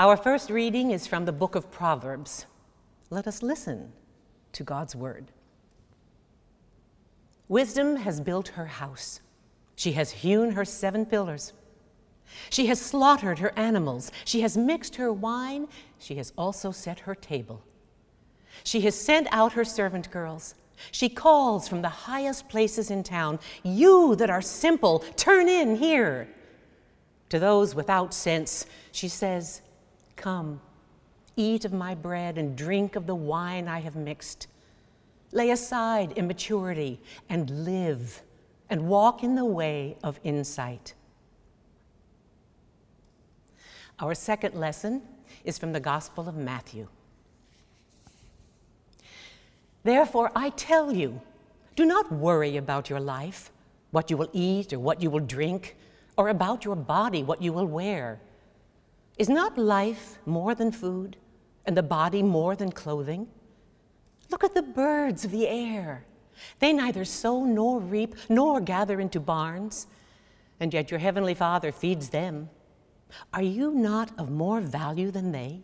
Our first reading is from the book of Proverbs. Let us listen to God's word. Wisdom has built her house. She has hewn her seven pillars. She has slaughtered her animals. She has mixed her wine. She has also set her table. She has sent out her servant girls. She calls from the highest places in town, You that are simple, turn in here. To those without sense, she says, Come, eat of my bread and drink of the wine I have mixed. Lay aside immaturity and live and walk in the way of insight. Our second lesson is from the Gospel of Matthew. Therefore, I tell you, do not worry about your life, what you will eat or what you will drink, or about your body, what you will wear. Is not life more than food, and the body more than clothing? Look at the birds of the air. They neither sow nor reap nor gather into barns, and yet your heavenly Father feeds them. Are you not of more value than they?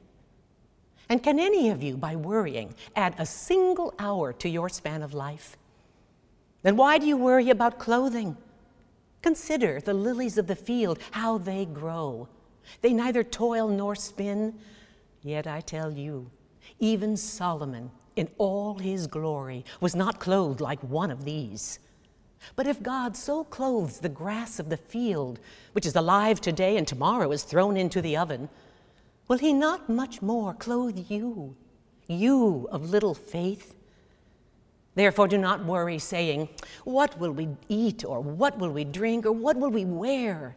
And can any of you, by worrying, add a single hour to your span of life? Then why do you worry about clothing? Consider the lilies of the field, how they grow. They neither toil nor spin. Yet I tell you, even Solomon, in all his glory, was not clothed like one of these. But if God so clothes the grass of the field, which is alive today and tomorrow is thrown into the oven, will he not much more clothe you, you of little faith? Therefore, do not worry, saying, What will we eat, or what will we drink, or what will we wear?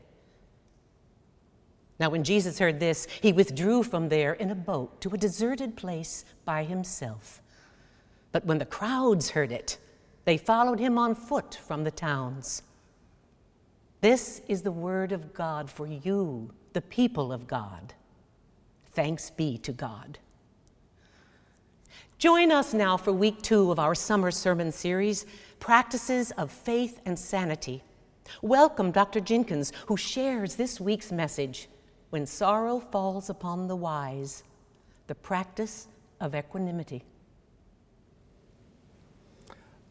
Now, when Jesus heard this, he withdrew from there in a boat to a deserted place by himself. But when the crowds heard it, they followed him on foot from the towns. This is the word of God for you, the people of God. Thanks be to God. Join us now for week two of our summer sermon series, Practices of Faith and Sanity. Welcome Dr. Jenkins, who shares this week's message When Sorrow Falls Upon the Wise, the Practice of Equanimity.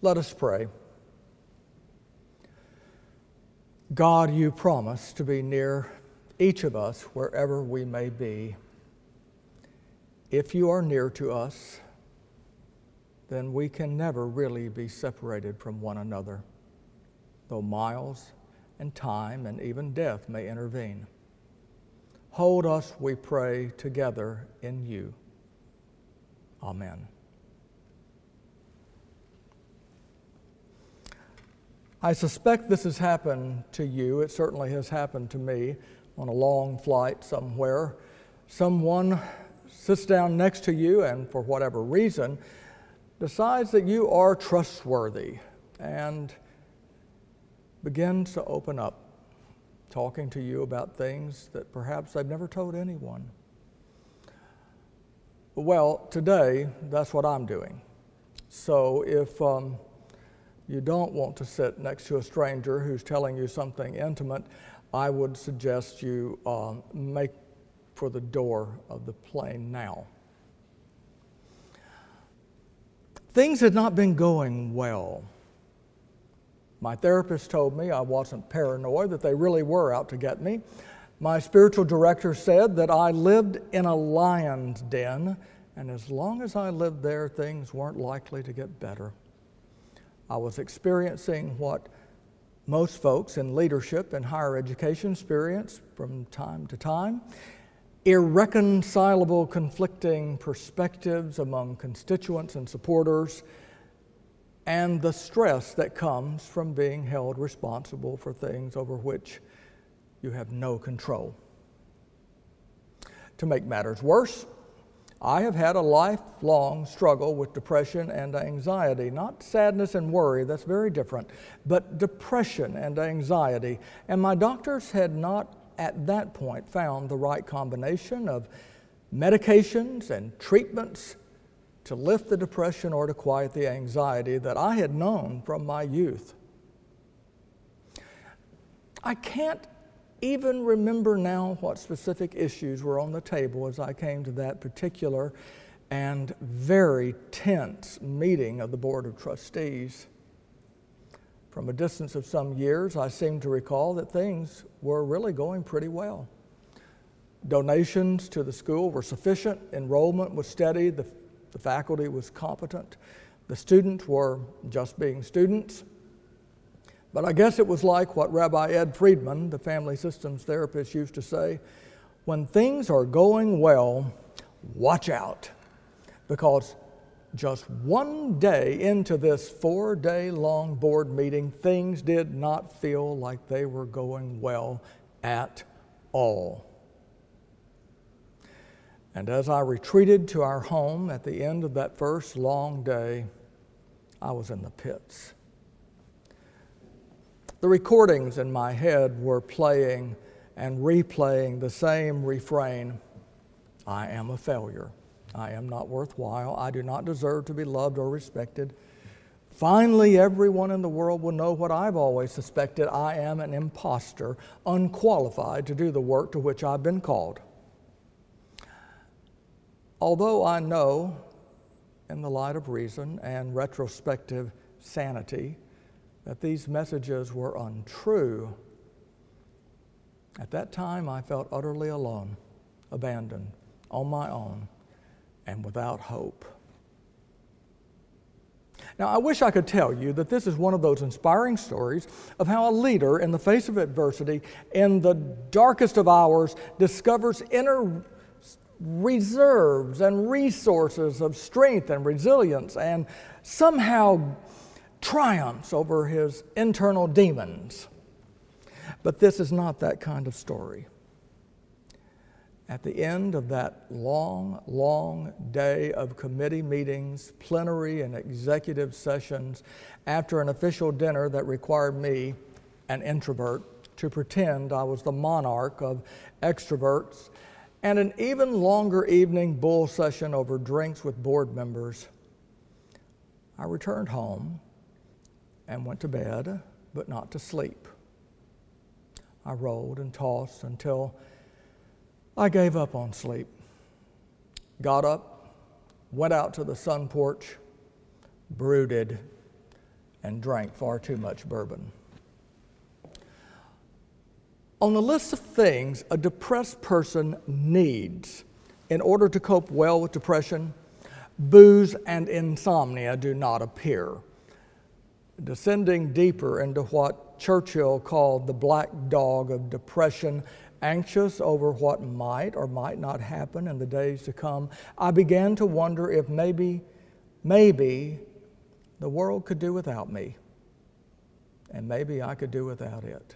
Let us pray. God, you promise to be near each of us wherever we may be. If you are near to us, then we can never really be separated from one another, though miles and time and even death may intervene. Hold us, we pray, together in you. Amen. I suspect this has happened to you. It certainly has happened to me on a long flight somewhere. Someone sits down next to you and, for whatever reason, decides that you are trustworthy and begins to open up, talking to you about things that perhaps they've never told anyone. Well, today, that's what I'm doing. So if um, you don't want to sit next to a stranger who's telling you something intimate, I would suggest you um, make for the door of the plane now. Things had not been going well. My therapist told me I wasn't paranoid, that they really were out to get me. My spiritual director said that I lived in a lion's den And as long as I lived there, things weren't likely to get better. I was experiencing what most folks in leadership and higher education experience from time to time irreconcilable conflicting perspectives among constituents and supporters, and the stress that comes from being held responsible for things over which you have no control. To make matters worse, I have had a lifelong struggle with depression and anxiety, not sadness and worry, that's very different, but depression and anxiety. And my doctors had not at that point found the right combination of medications and treatments to lift the depression or to quiet the anxiety that I had known from my youth. I can't even remember now what specific issues were on the table as I came to that particular and very tense meeting of the Board of Trustees. From a distance of some years, I seem to recall that things were really going pretty well. Donations to the school were sufficient, enrollment was steady, the, the faculty was competent, the students were just being students. But I guess it was like what Rabbi Ed Friedman, the family systems therapist, used to say when things are going well, watch out, because just one day into this four day long board meeting, things did not feel like they were going well at all. And as I retreated to our home at the end of that first long day, I was in the pits. The recordings in my head were playing and replaying the same refrain I am a failure. I am not worthwhile. I do not deserve to be loved or respected. Finally, everyone in the world will know what I've always suspected I am an impostor, unqualified to do the work to which I've been called. Although I know, in the light of reason and retrospective sanity, that these messages were untrue, at that time I felt utterly alone, abandoned, on my own and without hope. Now, I wish I could tell you that this is one of those inspiring stories of how a leader, in the face of adversity, in the darkest of hours, discovers inner reserves and resources of strength and resilience and somehow triumphs over his internal demons. But this is not that kind of story at the end of that long, long day of committee meetings, plenary and executive sessions, after an official dinner that required me, an introvert, to pretend I was the monarch of extroverts, and an even longer evening bull session over drinks with board members, I returned home and went to bed, but not to sleep. I rolled and tossed until I gave up on sleep. Got up, went out to the sun porch, brooded, and drank far too much bourbon. On the list of things a depressed person needs in order to cope well with depression, booze and insomnia do not appear. Descending deeper into what Churchill called the black dog of depression anxious over what might or might not happen in the days to come, I began to wonder if maybe, maybe the world could do without me, and maybe I could do without it.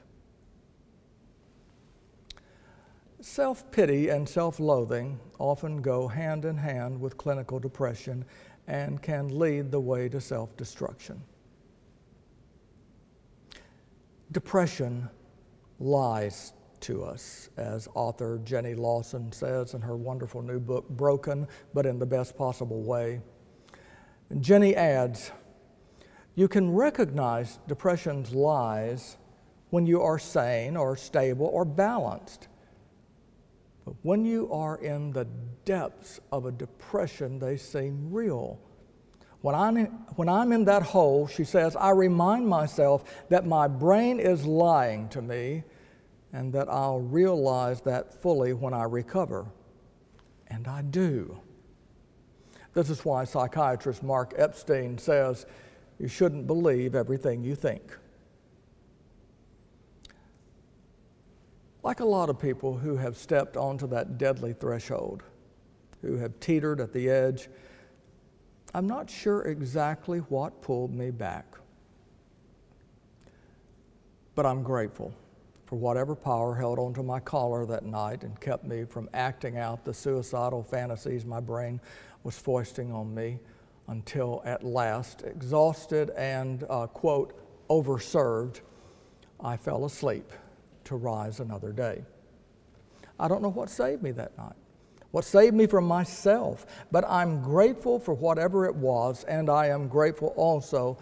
Self pity and self loathing often go hand in hand with clinical depression and can lead the way to self destruction. Depression lies to us, as author Jenny Lawson says in her wonderful new book, Broken, but in the best possible way. Jenny adds, You can recognize depression's lies when you are sane or stable or balanced. But when you are in the depths of a depression, they seem real. When I'm, when I'm in that hole, she says, I remind myself that my brain is lying to me and that I'll realize that fully when I recover. And I do. This is why psychiatrist Mark Epstein says you shouldn't believe everything you think. Like a lot of people who have stepped onto that deadly threshold, who have teetered at the edge, I'm not sure exactly what pulled me back. But I'm grateful for whatever power held onto my collar that night and kept me from acting out the suicidal fantasies my brain was foisting on me until at last, exhausted and, uh, quote, overserved, I fell asleep to rise another day. I don't know what saved me that night, what saved me from myself, but I'm grateful for whatever it was, and I am grateful also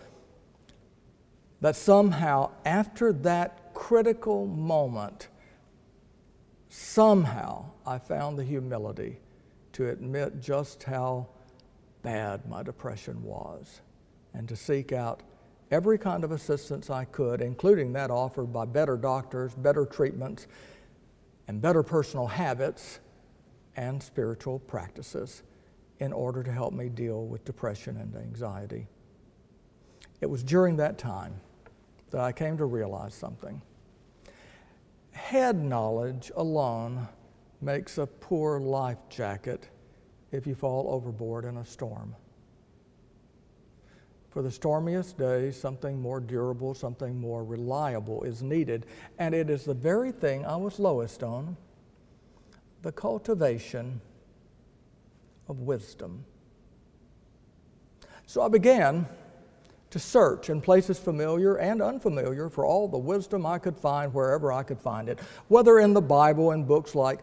that somehow after that critical moment, somehow I found the humility to admit just how bad my depression was and to seek out every kind of assistance I could, including that offered by better doctors, better treatments, and better personal habits and spiritual practices in order to help me deal with depression and anxiety. It was during that time that I came to realize something. Head knowledge alone makes a poor life jacket if you fall overboard in a storm. For the stormiest days, something more durable, something more reliable is needed. And it is the very thing I was lowest on the cultivation of wisdom. So I began to search in places familiar and unfamiliar for all the wisdom I could find wherever I could find it, whether in the Bible and books like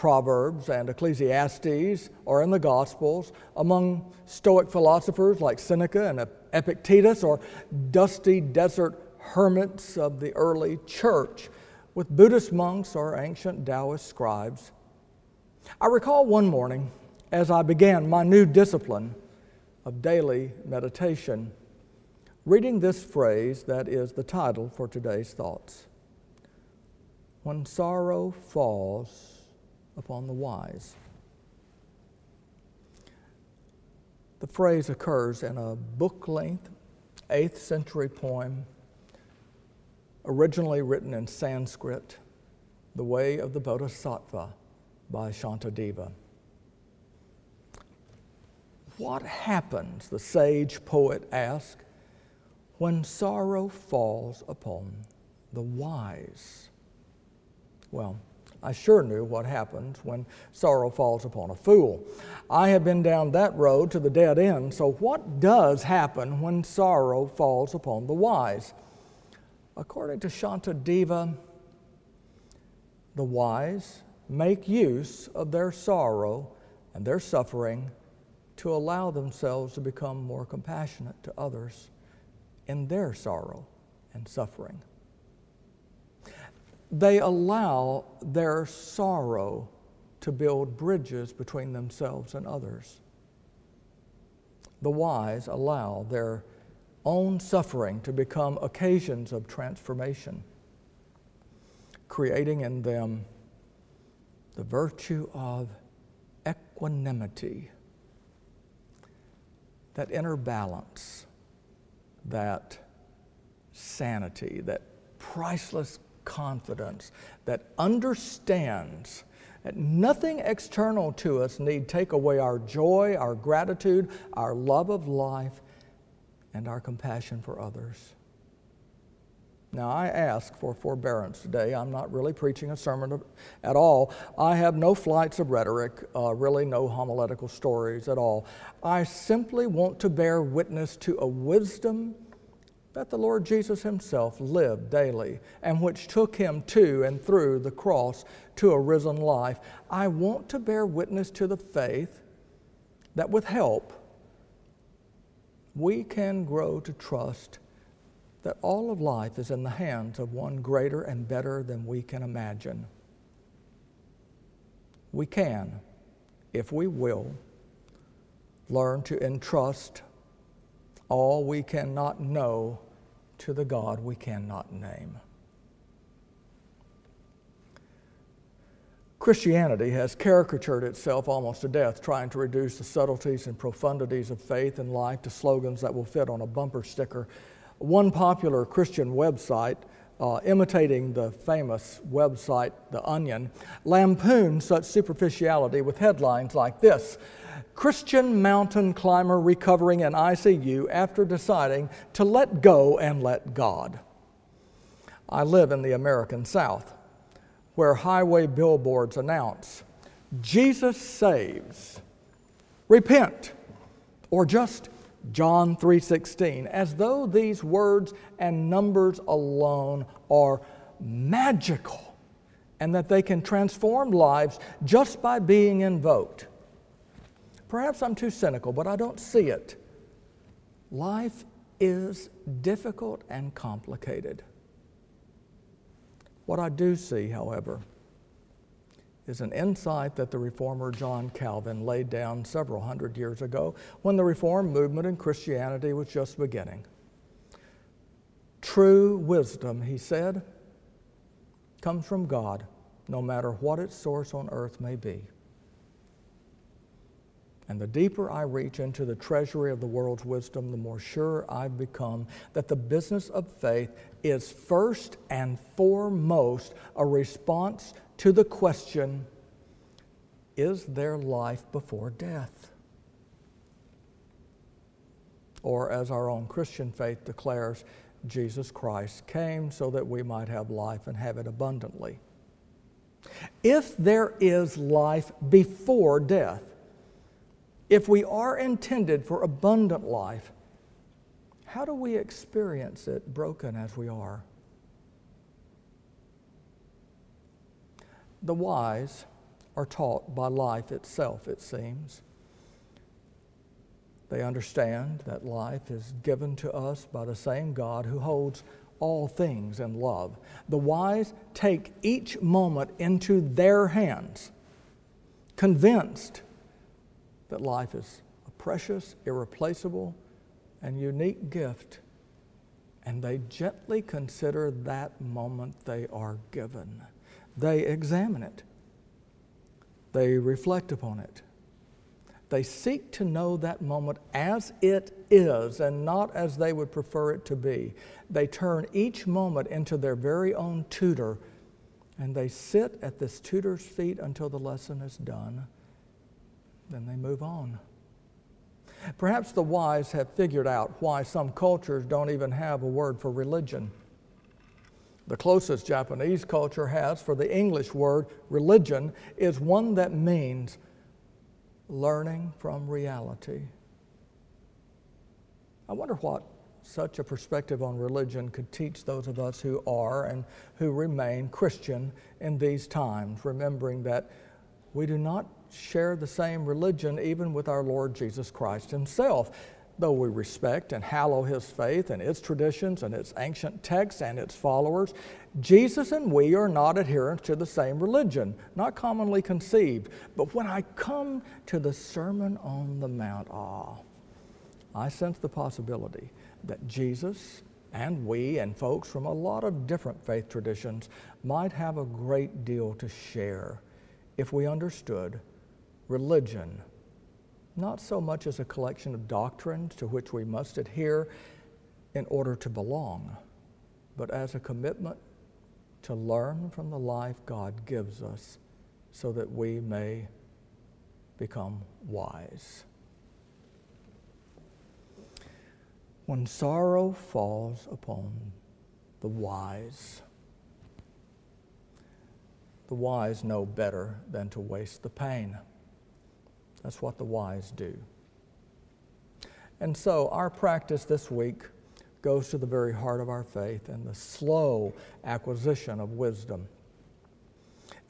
Proverbs and Ecclesiastes or in the Gospels, among Stoic philosophers like Seneca and Epictetus, or dusty desert hermits of the early church, with Buddhist monks or ancient Taoist scribes. I recall one morning as I began my new discipline of daily meditation, reading this phrase that is the title for today's thoughts When sorrow falls, upon the wise. The phrase occurs in a book length, 8th century poem, originally written in Sanskrit, The Way of the Bodhisattva by Shantideva. What happens, the sage poet asks, when sorrow falls upon the wise? Well, I sure knew what happens when sorrow falls upon a fool. I have been down that road to the dead end, so what does happen when sorrow falls upon the wise? According to Shanta Shantideva, the wise make use of their sorrow and their suffering to allow themselves to become more compassionate to others in their sorrow and suffering they allow their sorrow to build bridges between themselves and others. The wise allow their own suffering to become occasions of transformation, creating in them the virtue of equanimity, that inner balance, that sanity, that priceless confidence that understands that nothing external to us need take away our joy, our gratitude, our love of life, and our compassion for others. Now, I ask for forbearance today. I'm not really preaching a sermon at all. I have no flights of rhetoric, uh, really no homiletical stories at all. I simply want to bear witness to a wisdom that the Lord Jesus Himself lived daily and which took Him to and through the cross to a risen life. I want to bear witness to the faith that with help, we can grow to trust that all of life is in the hands of one greater and better than we can imagine. We can, if we will, learn to entrust all we cannot know to the God we cannot name. Christianity has caricatured itself almost to death, trying to reduce the subtleties and profundities of faith and life to slogans that will fit on a bumper sticker. One popular Christian website, uh, imitating the famous website The Onion, lampoons such superficiality with headlines like this Christian mountain climber recovering in ICU after deciding to let go and let God. I live in the American South where highway billboards announce, Jesus saves, repent, or just John 3:16, as though these words and numbers alone are magical and that they can transform lives just by being invoked. Perhaps I'm too cynical, but I don't see it. Life is difficult and complicated. What I do see, however, is an insight that the reformer John Calvin laid down several hundred years ago when the reform movement in Christianity was just beginning. True wisdom, he said, comes from God, no matter what its source on earth may be. And the deeper I reach into the treasury of the world's wisdom, the more sure I've become that the business of faith is first and foremost a response to the question Is there life before death? Or, as our own Christian faith declares, Jesus Christ came so that we might have life and have it abundantly. If there is life before death, if we are intended for abundant life, how do we experience it broken as we are? The wise are taught by life itself, it seems. They understand that life is given to us by the same God who holds all things in love. The wise take each moment into their hands, convinced that life is a precious, irreplaceable, and unique gift, and they gently consider that moment they are given. They examine it, they reflect upon it. They seek to know that moment as it is and not as they would prefer it to be. They turn each moment into their very own tutor and they sit at this tutor's feet until the lesson is done then they move on. Perhaps the wise have figured out why some cultures don't even have a word for religion. The closest Japanese culture has for the English word religion is one that means learning from reality. I wonder what such a perspective on religion could teach those of us who are and who remain Christian in these times, remembering that we do not share the same religion even with our Lord Jesus Christ Himself. Though we respect and hallow His faith and its traditions and its ancient texts and its followers, Jesus and we are not adherents to the same religion, not commonly conceived. But when I come to the Sermon on the Mount, ah, I sense the possibility that Jesus and we and folks from a lot of different faith traditions might have a great deal to share if we understood religion, not so much as a collection of doctrines to which we must adhere in order to belong, but as a commitment to learn from the life God gives us so that we may become wise. When sorrow falls upon the wise, the wise know better than to waste the pain. That's what the wise do. And so our practice this week goes to the very heart of our faith and the slow acquisition of wisdom.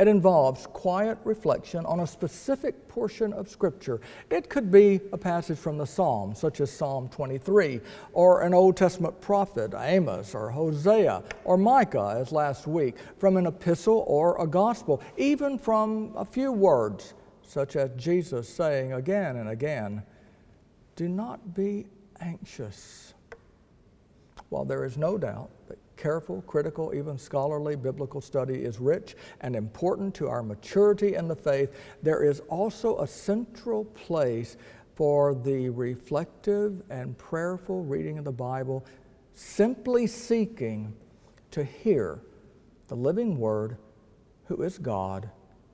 It involves quiet reflection on a specific portion of Scripture. It could be a passage from the Psalms, such as Psalm 23, or an Old Testament prophet, Amos, or Hosea, or Micah, as last week, from an epistle or a gospel, even from a few words such as Jesus saying again and again, Do not be anxious. While there is no doubt that Careful, critical, even scholarly biblical study is rich and important to our maturity in the faith. There is also a central place for the reflective and prayerful reading of the Bible, simply seeking to hear the living Word, who is God,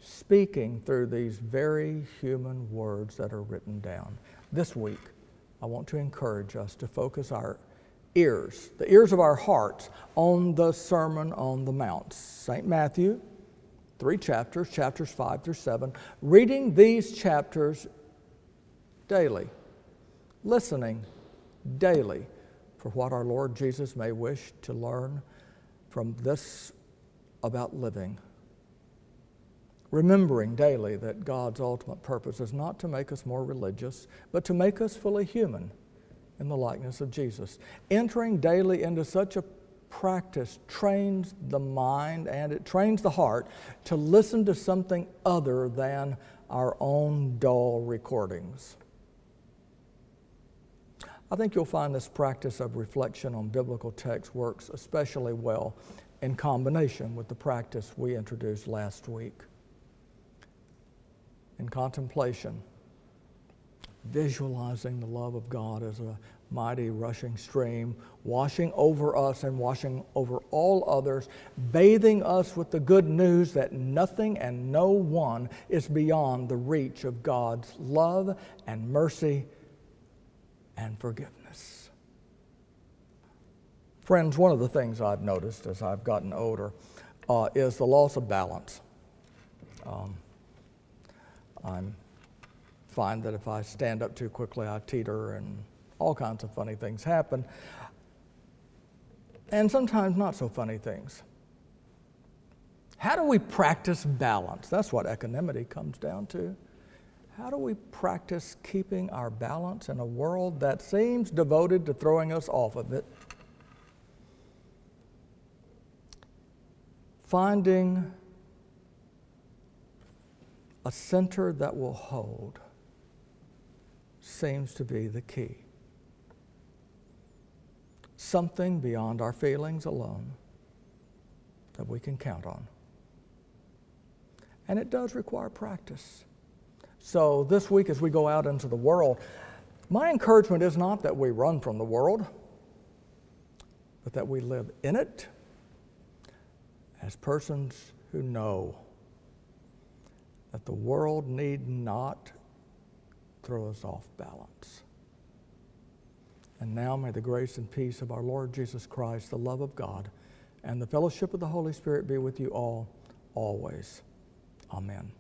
speaking through these very human words that are written down. This week, I want to encourage us to focus our ears, the ears of our hearts, on the Sermon on the Mount. St. Matthew, three chapters, chapters 5 through 7, reading these chapters daily, listening daily for what our Lord Jesus may wish to learn from this about living. Remembering daily that God's ultimate purpose is not to make us more religious, but to make us fully human in the likeness of Jesus. Entering daily into such a practice trains the mind and it trains the heart to listen to something other than our own dull recordings. I think you'll find this practice of reflection on biblical text works especially well in combination with the practice we introduced last week. In contemplation, visualizing the love of God as a mighty rushing stream, washing over us and washing over all others, bathing us with the good news that nothing and no one is beyond the reach of God's love and mercy and forgiveness. Friends, one of the things I've noticed as I've gotten older uh, is the loss of balance. Um, I'm find that if I stand up too quickly, I teeter and all kinds of funny things happen. And sometimes not so funny things. How do we practice balance? That's what equanimity comes down to. How do we practice keeping our balance in a world that seems devoted to throwing us off of it? Finding a center that will hold seems to be the key. Something beyond our feelings alone that we can count on. And it does require practice. So, this week, as we go out into the world, my encouragement is not that we run from the world, but that we live in it as persons who know that the world need not throw us off balance. And now may the grace and peace of our Lord Jesus Christ, the love of God, and the fellowship of the Holy Spirit be with you all, always. Amen.